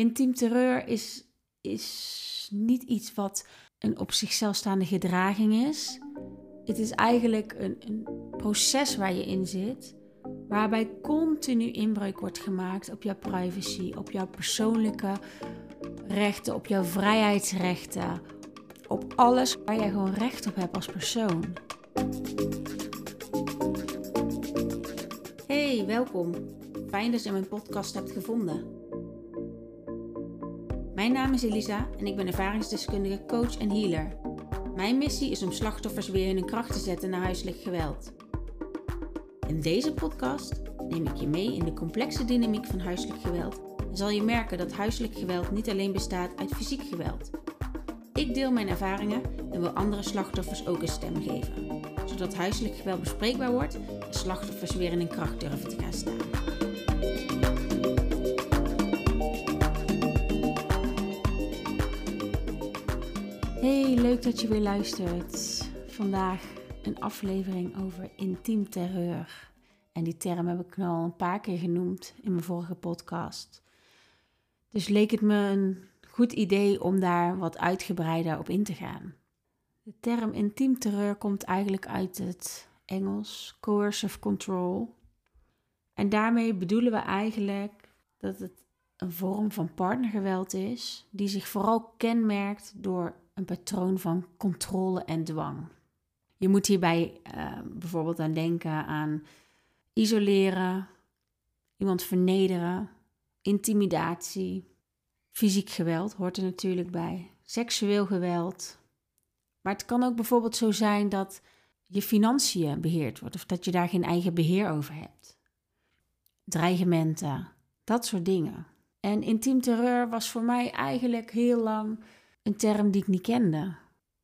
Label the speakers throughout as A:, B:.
A: Intiem terreur is, is niet iets wat een op zichzelf staande gedraging is. Het is eigenlijk een, een proces waar je in zit, waarbij continu inbreuk wordt gemaakt op jouw privacy, op jouw persoonlijke rechten, op jouw vrijheidsrechten, op alles waar jij gewoon recht op hebt als persoon. Hey, welkom. Fijn dat je mijn podcast hebt gevonden. Mijn naam is Elisa en ik ben ervaringsdeskundige, coach en healer. Mijn missie is om slachtoffers weer in hun kracht te zetten naar huiselijk geweld. In deze podcast neem ik je mee in de complexe dynamiek van huiselijk geweld en zal je merken dat huiselijk geweld niet alleen bestaat uit fysiek geweld. Ik deel mijn ervaringen en wil andere slachtoffers ook een stem geven, zodat huiselijk geweld bespreekbaar wordt en slachtoffers weer in hun kracht durven te gaan staan. Leuk dat je weer luistert. Vandaag een aflevering over intiem terreur. En die term heb ik al een paar keer genoemd in mijn vorige podcast. Dus leek het me een goed idee om daar wat uitgebreider op in te gaan. De term intiem terreur komt eigenlijk uit het Engels coercive control. En daarmee bedoelen we eigenlijk dat het een vorm van partnergeweld is, die zich vooral kenmerkt door een patroon van controle en dwang. Je moet hierbij uh, bijvoorbeeld aan denken aan isoleren, iemand vernederen, intimidatie, fysiek geweld hoort er natuurlijk bij, seksueel geweld. Maar het kan ook bijvoorbeeld zo zijn dat je financiën beheerd wordt of dat je daar geen eigen beheer over hebt. Dreigementen, dat soort dingen. En intiem terreur was voor mij eigenlijk heel lang een term die ik niet kende.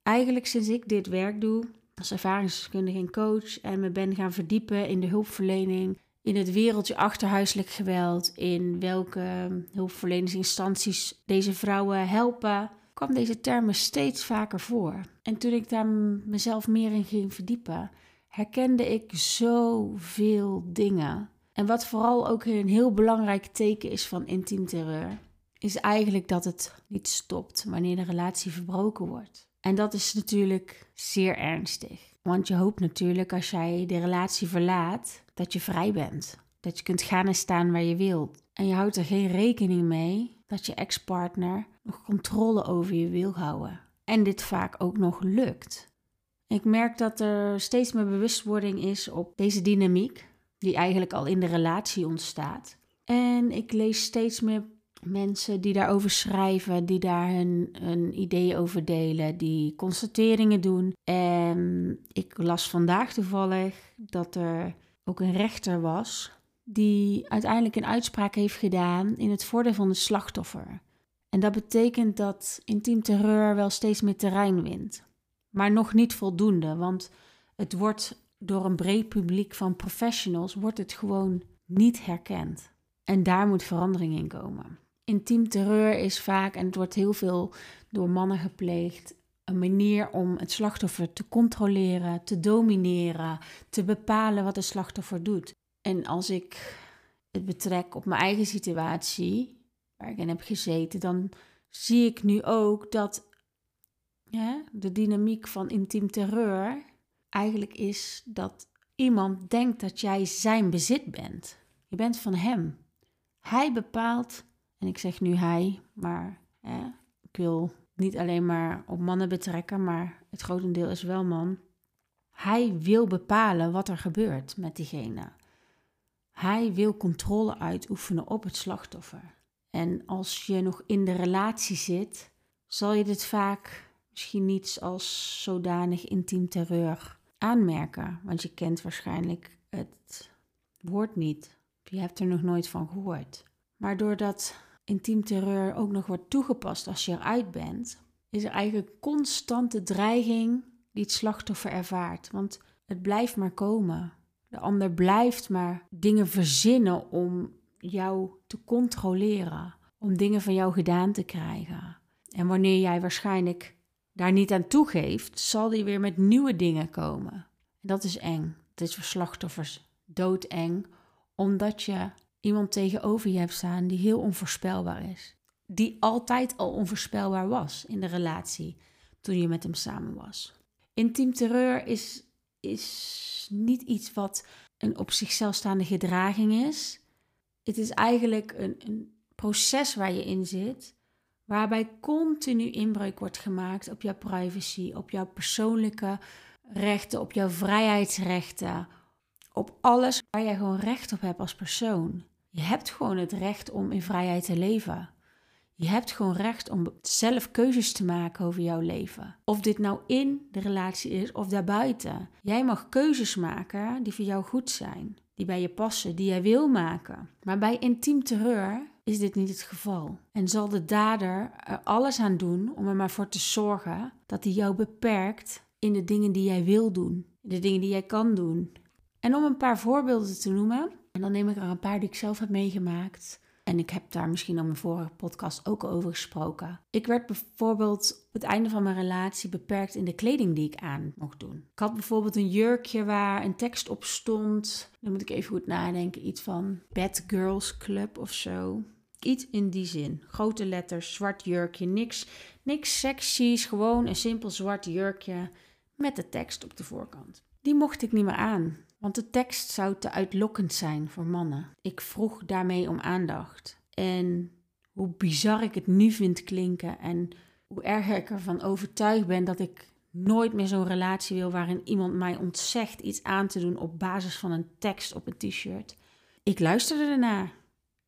A: Eigenlijk sinds ik dit werk doe, als ervaringsdeskundige en coach, en me ben gaan verdiepen in de hulpverlening, in het wereldje achterhuiselijk geweld, in welke hulpverleningsinstanties deze vrouwen helpen, kwam deze termen steeds vaker voor. En toen ik daar mezelf meer in ging verdiepen, herkende ik zoveel dingen. En wat vooral ook een heel belangrijk teken is van intiem terreur, is eigenlijk dat het niet stopt wanneer de relatie verbroken wordt. En dat is natuurlijk zeer ernstig. Want je hoopt natuurlijk als jij de relatie verlaat dat je vrij bent. Dat je kunt gaan en staan waar je wilt. En je houdt er geen rekening mee dat je ex-partner nog controle over je wil houden. En dit vaak ook nog lukt. Ik merk dat er steeds meer bewustwording is op deze dynamiek, die eigenlijk al in de relatie ontstaat. En ik lees steeds meer mensen die daarover schrijven, die daar hun, ideeën over delen, die constateringen doen. En ik las vandaag toevallig dat er ook een rechter was die uiteindelijk een uitspraak heeft gedaan in het voordeel van de slachtoffer. En dat betekent dat intiem terreur wel steeds meer terrein wint. Maar nog niet voldoende, want het wordt door een breed publiek van professionals wordt het gewoon niet herkend. En daar moet verandering in komen. Intiem terreur is vaak, en het wordt heel veel door mannen gepleegd, een manier om het slachtoffer te controleren, te domineren, te bepalen wat het slachtoffer doet. En als ik het betrek op mijn eigen situatie, waar ik in heb gezeten, dan zie ik nu ook dat de dynamiek van intiem terreur eigenlijk is dat iemand denkt dat jij zijn bezit bent. Je bent van hem. Hij bepaalt en ik zeg nu hij, maar ik wil niet alleen maar op mannen betrekken, maar het grotendeel is wel man. Hij wil bepalen wat er gebeurt met diegene. Hij wil controle uitoefenen op het slachtoffer. En als je nog in de relatie zit, zal je dit vaak misschien niet als zodanig intiem terreur aanmerken. Want je kent waarschijnlijk het woord niet. Je hebt er nog nooit van gehoord. Maar doordat intiem terreur ook nog wordt toegepast als je eruit bent, is er eigenlijk constante dreiging die het slachtoffer ervaart. Want het blijft maar komen. De ander blijft maar dingen verzinnen om jou te controleren, om dingen van jou gedaan te krijgen. En wanneer jij waarschijnlijk daar niet aan toegeeft, zal die weer met nieuwe dingen komen. En dat is eng. Dat is voor slachtoffers doodeng, omdat je iemand tegenover je hebt staan die heel onvoorspelbaar is. die altijd al onvoorspelbaar was in de relatie toen je met hem samen was. Intiem terreur is, is niet iets wat een op zichzelf staande gedraging is. Het is eigenlijk een, een proces waar je in zit, waarbij continu inbreuk wordt gemaakt op jouw privacy, op jouw persoonlijke rechten, op jouw vrijheidsrechten, op alles waar jij gewoon recht op hebt als persoon. Je hebt gewoon het recht om in vrijheid te leven. Je hebt gewoon recht om zelf keuzes te maken over jouw leven. Of dit nou in de relatie is of daarbuiten. Jij mag keuzes maken die voor jou goed zijn, die bij je passen, die jij wil maken. Maar bij intiem terreur is dit niet het geval. En zal de dader er alles aan doen om er maar voor te zorgen dat hij jou beperkt in de dingen die jij wil doen, de dingen die jij kan doen. En om een paar voorbeelden te noemen, en dan neem ik er een paar die ik zelf heb meegemaakt. En ik heb daar misschien op mijn vorige podcast ook over gesproken. Ik werd bijvoorbeeld op het einde van mijn relatie beperkt in de kleding die ik aan mocht doen. Ik had bijvoorbeeld een jurkje waar een tekst op stond. Dan moet ik even goed nadenken. Iets van Bad Girls Club of zo. Iets in die zin. Grote letters, zwart jurkje, niks, niks seksies. Gewoon een simpel zwart jurkje met de tekst op de voorkant. Die mocht ik niet meer aan. Want de tekst zou te uitlokkend zijn voor mannen. Ik vroeg daarmee om aandacht. En hoe bizar ik het nu vind klinken en hoe erg ik ervan overtuigd ben dat ik nooit meer zo'n relatie wil waarin iemand mij ontzegt iets aan te doen op basis van een tekst op een t-shirt. Ik luisterde ernaar.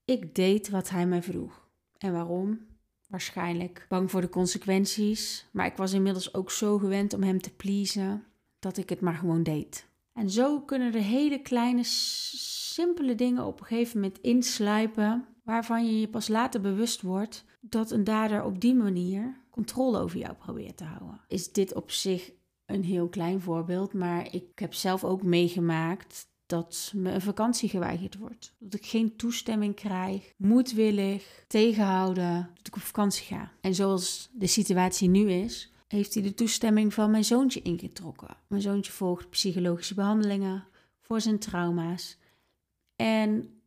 A: Ik deed wat hij mij vroeg. En waarom? Waarschijnlijk bang voor de consequenties, maar ik was inmiddels ook zo gewend om hem te pleasen dat ik het maar gewoon deed. En zo kunnen er hele kleine, simpele dingen op een gegeven moment insluipen, waarvan je je pas later bewust wordt dat een dader op die manier controle over jou probeert te houden. Is dit op zich een heel klein voorbeeld, maar ik heb zelf ook meegemaakt dat me een vakantie geweigerd wordt. Dat ik geen toestemming krijg, moedwillig, tegenhouden, dat ik op vakantie ga. En zoals de situatie nu is, heeft hij de toestemming van mijn zoontje ingetrokken. Mijn zoontje volgt psychologische behandelingen voor zijn trauma's. En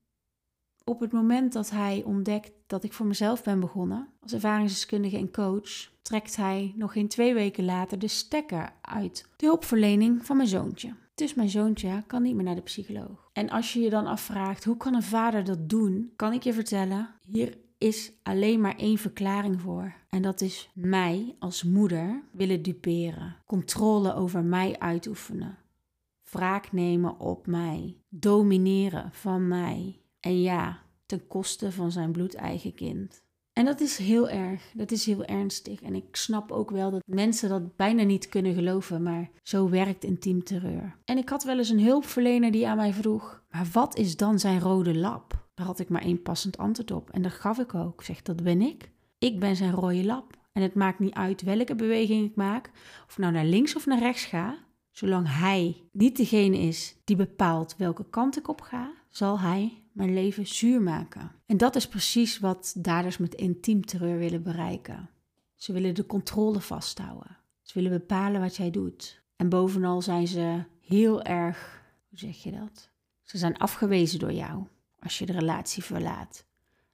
A: op het moment dat hij ontdekt dat ik voor mezelf ben begonnen, als ervaringsdeskundige en coach, trekt hij nog geen twee weken later de stekker uit de hulpverlening van mijn zoontje. Dus mijn zoontje kan niet meer naar de psycholoog. En als je je dan afvraagt, hoe kan een vader dat doen? Kan ik je vertellen, hier is alleen maar één verklaring voor. En dat is mij als moeder willen duperen. Controle over mij uitoefenen. Wraak nemen op mij. Domineren van mij. En ja, ten koste van zijn bloedeigen kind. En dat is heel erg, dat is heel ernstig. En ik snap ook wel dat mensen dat bijna niet kunnen geloven, maar zo werkt intiem terreur. En ik had wel eens een hulpverlener die aan mij vroeg: maar wat is dan zijn rode lap? Had ik maar één passend antwoord op. En dat gaf ik ook. Zeg, dat ben ik. Ik ben zijn rode lap. En het maakt niet uit welke beweging ik maak, of nou naar links of naar rechts ga. Zolang hij niet degene is die bepaalt welke kant ik op ga, zal hij mijn leven zuur maken. En dat is precies wat daders met intiem terreur willen bereiken. Ze willen de controle vasthouden. Ze willen bepalen wat jij doet. En bovenal zijn ze heel erg, hoe zeg je dat? Ze zijn afgewezen door jou als je de relatie verlaat.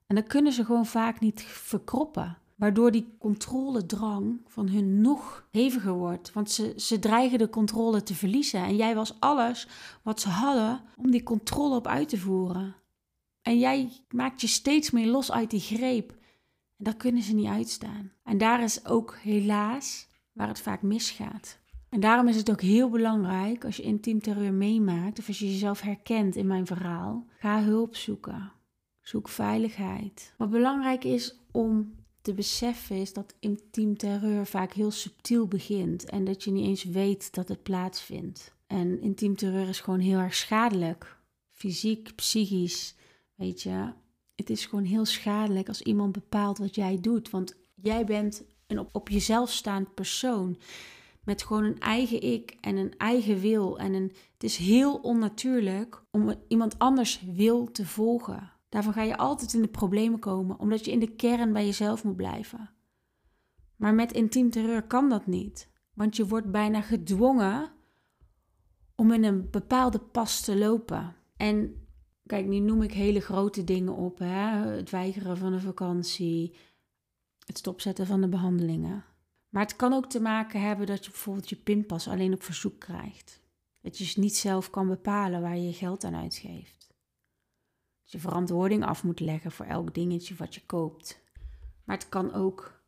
A: En dan kunnen ze gewoon vaak niet verkroppen. Waardoor die controledrang van hun nog heviger wordt. Want ze, ze dreigen de controle te verliezen. En jij was alles wat ze hadden om die controle op uit te voeren. En jij maakt je steeds meer los uit die greep. En daar kunnen ze niet uitstaan. En daar is ook helaas waar het vaak misgaat. En daarom is het ook heel belangrijk als je intiem terreur meemaakt of als je jezelf herkent in mijn verhaal, ga hulp zoeken. Zoek veiligheid. Wat belangrijk is om te beseffen is dat intiem terreur vaak heel subtiel begint en dat je niet eens weet dat het plaatsvindt. En intiem terreur is gewoon heel erg schadelijk. Fysiek, psychisch, weet je. Het is gewoon heel schadelijk als iemand bepaalt wat jij doet, want jij bent een op, op jezelf staand persoon met gewoon een eigen ik en een eigen wil. En een, het is heel onnatuurlijk om iemand anders wil te volgen. Daarvan ga je altijd in de problemen komen, omdat je in de kern bij jezelf moet blijven. Maar met intiem terreur kan dat niet, want je wordt bijna gedwongen om in een bepaalde pas te lopen. En kijk, nu noem ik hele grote dingen op: hè? het weigeren van een vakantie, het stopzetten van de behandelingen. Maar het kan ook te maken hebben dat je bijvoorbeeld je pinpas alleen op verzoek krijgt. Dat je niet zelf kan bepalen waar je je geld aan uitgeeft. Dat je verantwoording af moet leggen voor elk dingetje wat je koopt. Maar het kan ook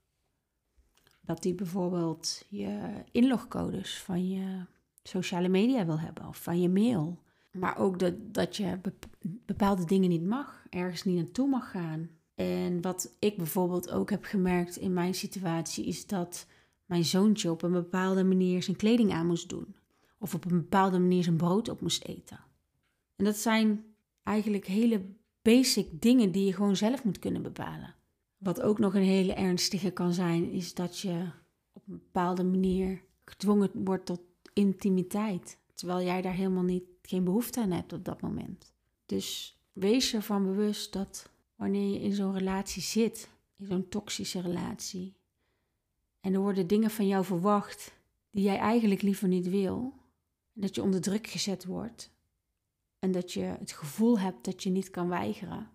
A: dat die bijvoorbeeld je inlogcodes van je sociale media wil hebben of van je mail. Maar ook dat, dat je bepaalde dingen niet mag, ergens niet naartoe mag gaan. En wat ik bijvoorbeeld ook heb gemerkt in mijn situatie is dat mijn zoontje op een bepaalde manier zijn kleding aan moest doen. Of op een bepaalde manier zijn brood op moest eten. En dat zijn eigenlijk hele basic dingen die je gewoon zelf moet kunnen bepalen. Wat ook nog een hele ernstige kan zijn, is dat je op een bepaalde manier gedwongen wordt tot intimiteit. Terwijl jij daar helemaal niet, geen behoefte aan hebt op dat moment. Dus wees ervan bewust dat wanneer je in zo'n relatie zit, in zo'n toxische relatie, en er worden dingen van jou verwacht die jij eigenlijk liever niet wil, en dat je onder druk gezet wordt, en dat je het gevoel hebt dat je niet kan weigeren,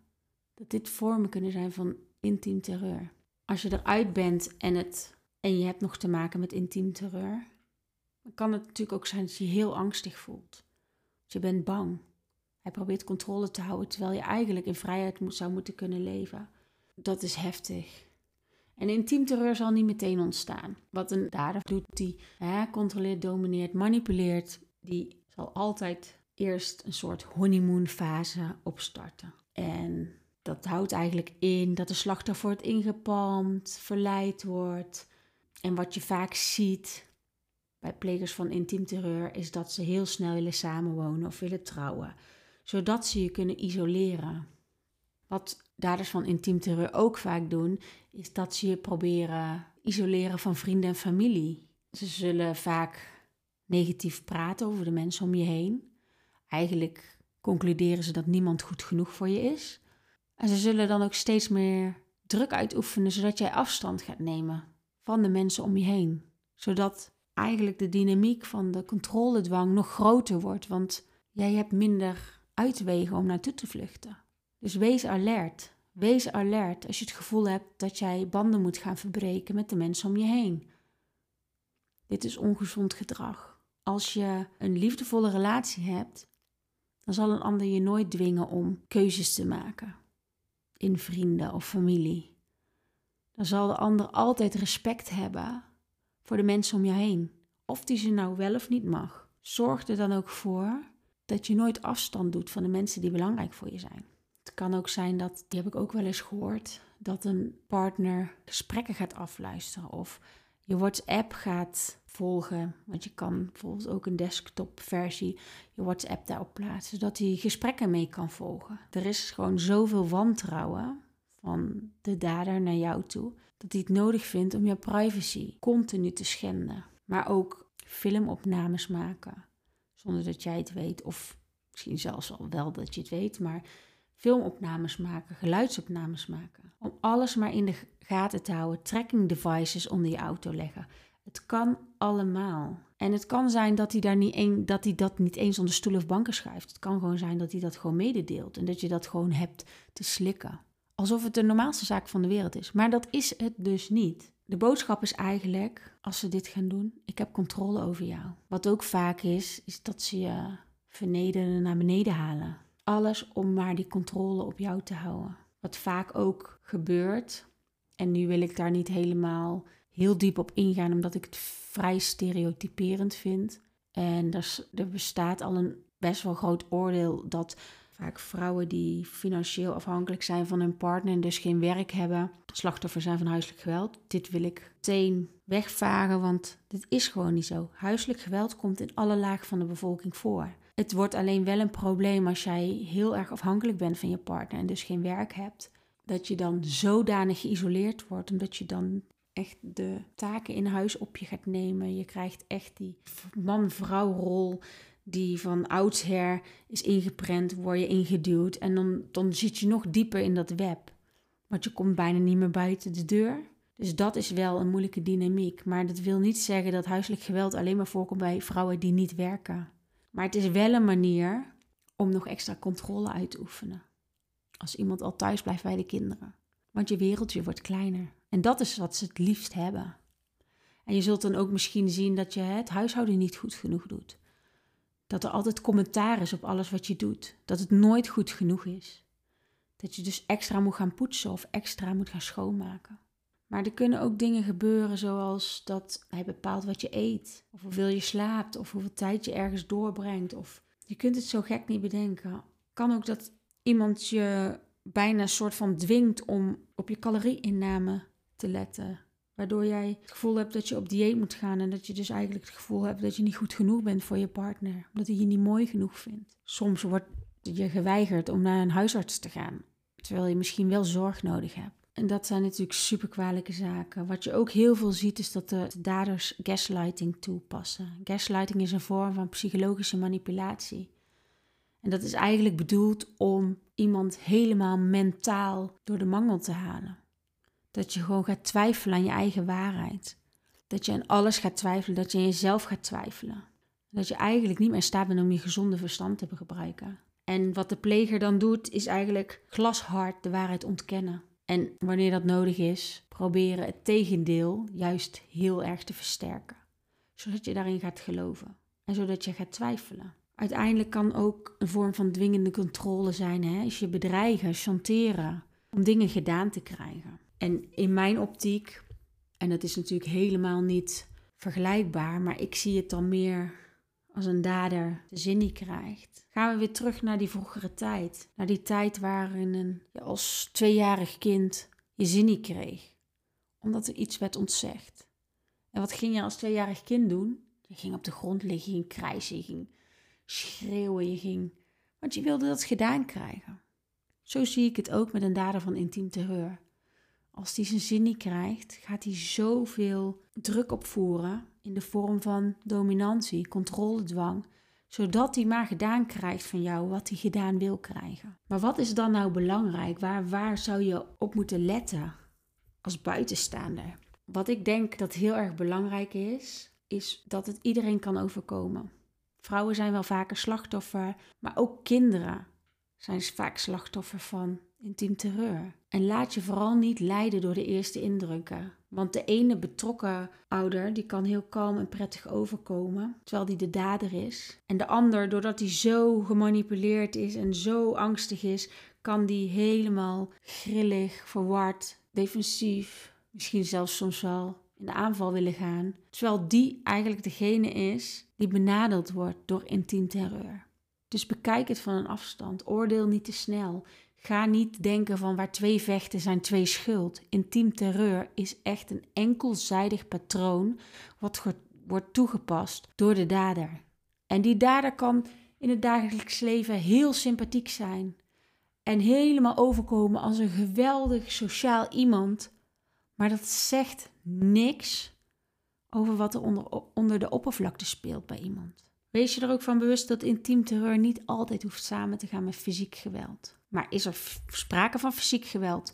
A: dat dit vormen kunnen zijn van intiem terreur. Als je eruit bent en, het, en je hebt nog te maken met intiem terreur, dan kan het natuurlijk ook zijn dat je heel angstig voelt. Dat je bent bang. Hij probeert controle te houden terwijl je eigenlijk in vrijheid zou moeten kunnen leven. Dat is heftig. En intiem terreur zal niet meteen ontstaan. Wat een dader doet, die hè, controleert, domineert, manipuleert, die zal altijd eerst een soort honeymoon fase opstarten. En dat houdt eigenlijk in dat de slachtoffer wordt ingepalmd, verleid wordt. En wat je vaak ziet bij plegers van intiem terreur is dat ze heel snel willen samenwonen of willen trouwen, zodat ze je kunnen isoleren. Wat daders van intiem terreur ook vaak doen, is dat ze je proberen isoleren van vrienden en familie. Ze zullen vaak negatief praten over de mensen om je heen. Eigenlijk concluderen ze dat niemand goed genoeg voor je is. En ze zullen dan ook steeds meer druk uitoefenen, zodat jij afstand gaat nemen van de mensen om je heen. Zodat eigenlijk de dynamiek van de controledwang nog groter wordt, want jij hebt minder uitwegen om naartoe te vluchten. Dus wees alert. Wees alert als je het gevoel hebt dat jij banden moet gaan verbreken met de mensen om je heen. Dit is ongezond gedrag. Als je een liefdevolle relatie hebt, dan zal een ander je nooit dwingen om keuzes te maken in vrienden of familie. Dan zal de ander altijd respect hebben voor de mensen om je heen. Of die ze nou wel of niet mag. Zorg er dan ook voor dat je nooit afstand doet van de mensen die belangrijk voor je zijn. Het kan ook zijn dat, die heb ik ook wel eens gehoord, dat een partner gesprekken gaat afluisteren of je WhatsApp gaat volgen. Want je kan bijvoorbeeld ook een desktop versie je WhatsApp daarop plaatsen, zodat hij gesprekken mee kan volgen. Er is gewoon zoveel wantrouwen van de dader naar jou toe, dat hij het nodig vindt om jouw privacy continu te schenden. Maar ook filmopnames maken, zonder dat jij het weet, of misschien zelfs al wel dat je het weet, maar filmopnames maken, geluidsopnames maken. Om alles maar in de gaten te houden, tracking devices onder je auto leggen. Het kan allemaal. En het kan zijn dat hij, daar niet een, dat, hij dat niet eens onder stoelen of banken schuift. Het kan gewoon zijn dat hij dat gewoon mededeelt en dat je dat gewoon hebt te slikken. Alsof het de normaalste zaak van de wereld is. Maar dat is het dus niet. De boodschap is eigenlijk, als ze dit gaan doen, ik heb controle over jou. Wat ook vaak is, is dat ze je vernederen naar beneden halen. Alles om maar die controle op jou te houden. Wat vaak ook gebeurt, en nu wil ik daar niet helemaal heel diep op ingaan, omdat ik het vrij stereotyperend vind. En er, er bestaat al een best wel groot oordeel dat vaak vrouwen die financieel afhankelijk zijn van hun partner en dus geen werk hebben, slachtoffer zijn van huiselijk geweld. Dit wil ik meteen wegvagen, want dit is gewoon niet zo. Huiselijk geweld komt in alle lagen van de bevolking voor. Het wordt alleen wel een probleem als jij heel erg afhankelijk bent van je partner en dus geen werk hebt. Dat je dan zodanig geïsoleerd wordt, omdat je dan echt de taken in huis op je gaat nemen. Je krijgt echt die man-vrouw rol die van oudsher is ingeprent, word je ingeduwd. En dan, dan zit je nog dieper in dat web. Want je komt bijna niet meer buiten de deur. Dus dat is wel een moeilijke dynamiek. Maar dat wil niet zeggen dat huiselijk geweld alleen maar voorkomt bij vrouwen die niet werken. Maar het is wel een manier om nog extra controle uit te oefenen. Als iemand al thuis blijft bij de kinderen. Want je wereldje wordt kleiner. En dat is wat ze het liefst hebben. En je zult dan ook misschien zien dat je het huishouden niet goed genoeg doet. Dat er altijd commentaar is op alles wat je doet. Dat het nooit goed genoeg is. Dat je dus extra moet gaan poetsen of extra moet gaan schoonmaken. Maar er kunnen ook dingen gebeuren zoals dat hij bepaalt wat je eet, of hoeveel je slaapt, of hoeveel tijd je ergens doorbrengt. Of je kunt het zo gek niet bedenken. Kan ook dat iemand je bijna een soort van dwingt om op je calorieinname te letten. Waardoor jij het gevoel hebt dat je op dieet moet gaan en dat je dus eigenlijk het gevoel hebt dat je niet goed genoeg bent voor je partner. Omdat hij je niet mooi genoeg vindt. Soms wordt je geweigerd om naar een huisarts te gaan, terwijl je misschien wel zorg nodig hebt. En dat zijn natuurlijk super kwalijke zaken. Wat je ook heel veel ziet is dat de daders gaslighting toepassen. Gaslighting is een vorm van psychologische manipulatie. En dat is eigenlijk bedoeld om iemand helemaal mentaal door de mangel te halen. Dat je gewoon gaat twijfelen aan je eigen waarheid. Dat je aan alles gaat twijfelen, dat je aan jezelf gaat twijfelen. Dat je eigenlijk niet meer in staat bent om je gezonde verstand te gebruiken. En wat de pleger dan doet, is eigenlijk glashard de waarheid ontkennen. En wanneer dat nodig is, proberen het tegendeel juist heel erg te versterken. Zodat je daarin gaat geloven. En zodat je gaat twijfelen. Uiteindelijk kan ook een vorm van dwingende controle zijn. Hè? Is je bedreigen, chanteren, om dingen gedaan te krijgen. En in mijn optiek, en dat is natuurlijk helemaal niet vergelijkbaar, maar ik zie het dan meer als een dader de zin niet krijgt. Gaan we weer terug naar die vroegere tijd. Naar die tijd waarin een, je als tweejarig kind je zin niet kreeg. Omdat er iets werd ontzegd. En wat ging je als tweejarig kind doen? Je ging op de grond liggen, je ging krijsen, je ging schreeuwen, je ging... Want je wilde dat gedaan krijgen. Zo zie ik het ook met een dader van intiem terreur. Als hij zijn zin niet krijgt, gaat hij zoveel druk opvoeren in de vorm van dominantie, controledwang, zodat hij maar gedaan krijgt van jou wat hij gedaan wil krijgen. Maar wat is dan nou belangrijk? Waar, waar zou je op moeten letten als buitenstaander? Wat ik denk dat heel erg belangrijk is, is dat het iedereen kan overkomen. Vrouwen zijn wel vaker slachtoffer, maar ook kinderen zijn vaak slachtoffer van intiem terreur. En laat je vooral niet leiden door de eerste indrukken. Want de ene betrokken ouder die kan heel kalm en prettig overkomen, terwijl die de dader is. En de ander, doordat hij zo gemanipuleerd is en zo angstig is, kan die helemaal grillig, verward, defensief, misschien zelfs soms wel in de aanval willen gaan. Terwijl die eigenlijk degene is die benadeeld wordt door intiem terreur. Dus bekijk het van een afstand. Oordeel niet te snel. Ga niet denken van waar twee vechten zijn twee schuld. Intiem terreur is echt een enkelzijdig patroon wat wordt toegepast door de dader. En die dader kan in het dagelijks leven heel sympathiek zijn en helemaal overkomen als een geweldig sociaal iemand, maar dat zegt niks over wat er onder, onder de oppervlakte speelt bij iemand. Wees je er ook van bewust dat intiem terreur niet altijd hoeft samen te gaan met fysiek geweld. Maar is er sprake van fysiek geweld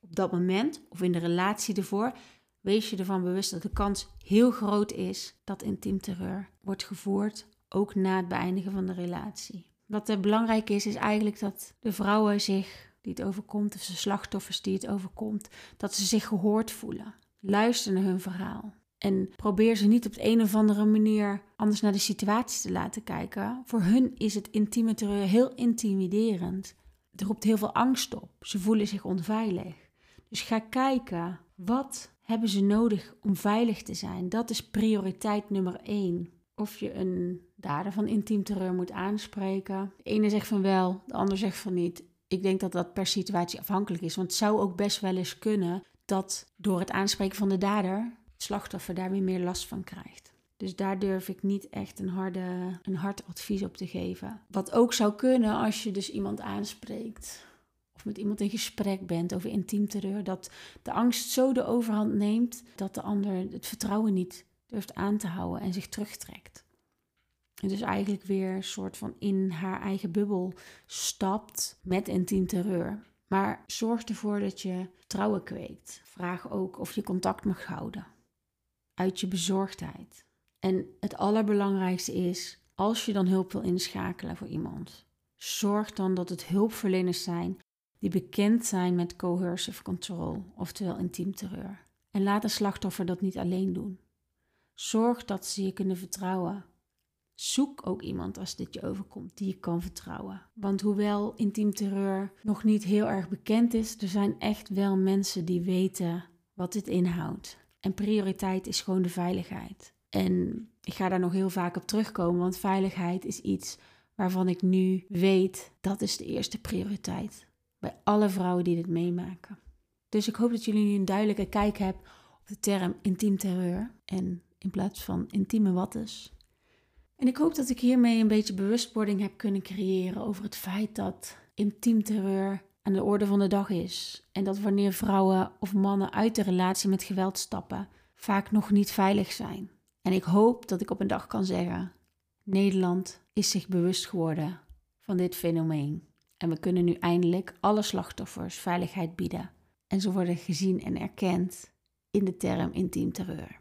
A: op dat moment of in de relatie ervoor, wees je ervan bewust dat de kans heel groot is dat intiem terreur wordt gevoerd, ook na het beëindigen van de relatie. Wat belangrijk is, is eigenlijk dat de vrouwen zich die het overkomt, of de slachtoffers die het overkomt, dat ze zich gehoord voelen. Luister naar hun verhaal. En probeer ze niet op de een of andere manier anders naar de situatie te laten kijken. Voor hun is het intieme terreur heel intimiderend. Het roept heel veel angst op. Ze voelen zich onveilig. Dus ga kijken, wat hebben ze nodig om veilig te zijn? Dat is prioriteit nummer één. Of je een dader van intiem terreur moet aanspreken. De ene zegt van wel, de ander zegt van niet. Ik denk dat dat per situatie afhankelijk is. Want het zou ook best wel eens kunnen dat door het aanspreken van de dader slachtoffer daar weer meer last van krijgt. Dus daar durf ik niet echt een, harde, een hard advies op te geven. Wat ook zou kunnen als je dus iemand aanspreekt of met iemand in gesprek bent over intiem terreur, dat de angst zo de overhand neemt dat de ander het vertrouwen niet durft aan te houden en zich terugtrekt. En dus eigenlijk weer een soort van in haar eigen bubbel stapt met intiem terreur. Maar zorg ervoor dat je vertrouwen kweekt. Vraag ook of je contact mag houden uit je bezorgdheid. En het allerbelangrijkste is, als je dan hulp wil inschakelen voor iemand, zorg dan dat het hulpverleners zijn die bekend zijn met coercive control, oftewel intiem terreur. En laat een slachtoffer dat niet alleen doen. Zorg dat ze je kunnen vertrouwen. Zoek ook iemand als dit je overkomt die je kan vertrouwen. Want hoewel intiem terreur nog niet heel erg bekend is, er zijn echt wel mensen die weten wat dit inhoudt. En prioriteit is gewoon de veiligheid. En ik ga daar nog heel vaak op terugkomen, want veiligheid is iets waarvan ik nu weet dat is de eerste prioriteit. Bij alle vrouwen die dit meemaken. Dus ik hoop dat jullie nu een duidelijke kijk hebben op de term intiem terreur. En in plaats van intieme wattes. En ik hoop dat ik hiermee een beetje bewustwording heb kunnen creëren over het feit dat intiem terreur aan de orde van de dag is. En dat wanneer vrouwen of mannen uit de relatie met geweld stappen, vaak nog niet veilig zijn. En ik hoop dat ik op een dag kan zeggen: Nederland is zich bewust geworden van dit fenomeen. En we kunnen nu eindelijk alle slachtoffers veiligheid bieden. En ze worden gezien en erkend in de term intiem terreur.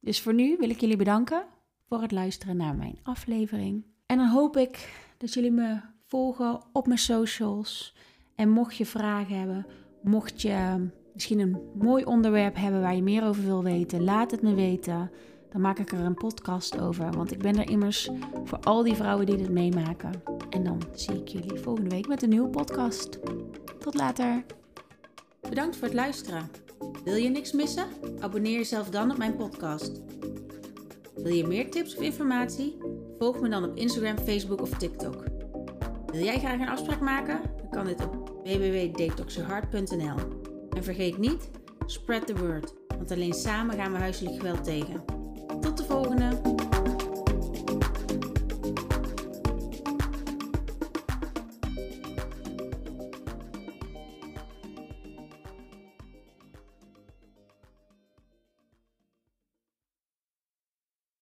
A: Dus voor nu wil ik jullie bedanken voor het luisteren naar mijn aflevering. En dan hoop ik dat jullie me volgen op mijn socials. En mocht je vragen hebben, mocht je misschien een mooi onderwerp hebben waar je meer over wil weten, laat het me weten. Dan maak ik er een podcast over. Want ik ben er immers voor al die vrouwen die dit meemaken. En dan zie ik jullie volgende week met een nieuwe podcast. Tot later. Bedankt voor het luisteren. Wil je niks missen? Abonneer jezelf dan op mijn podcast. Wil je meer tips of informatie? Volg me dan op Instagram, Facebook of TikTok. Wil jij graag een afspraak maken? Dan kan dit op www.detoxyourheart.nl. En vergeet niet, spread the word, want alleen samen gaan we huiselijk geweld tegen. Tot de volgende!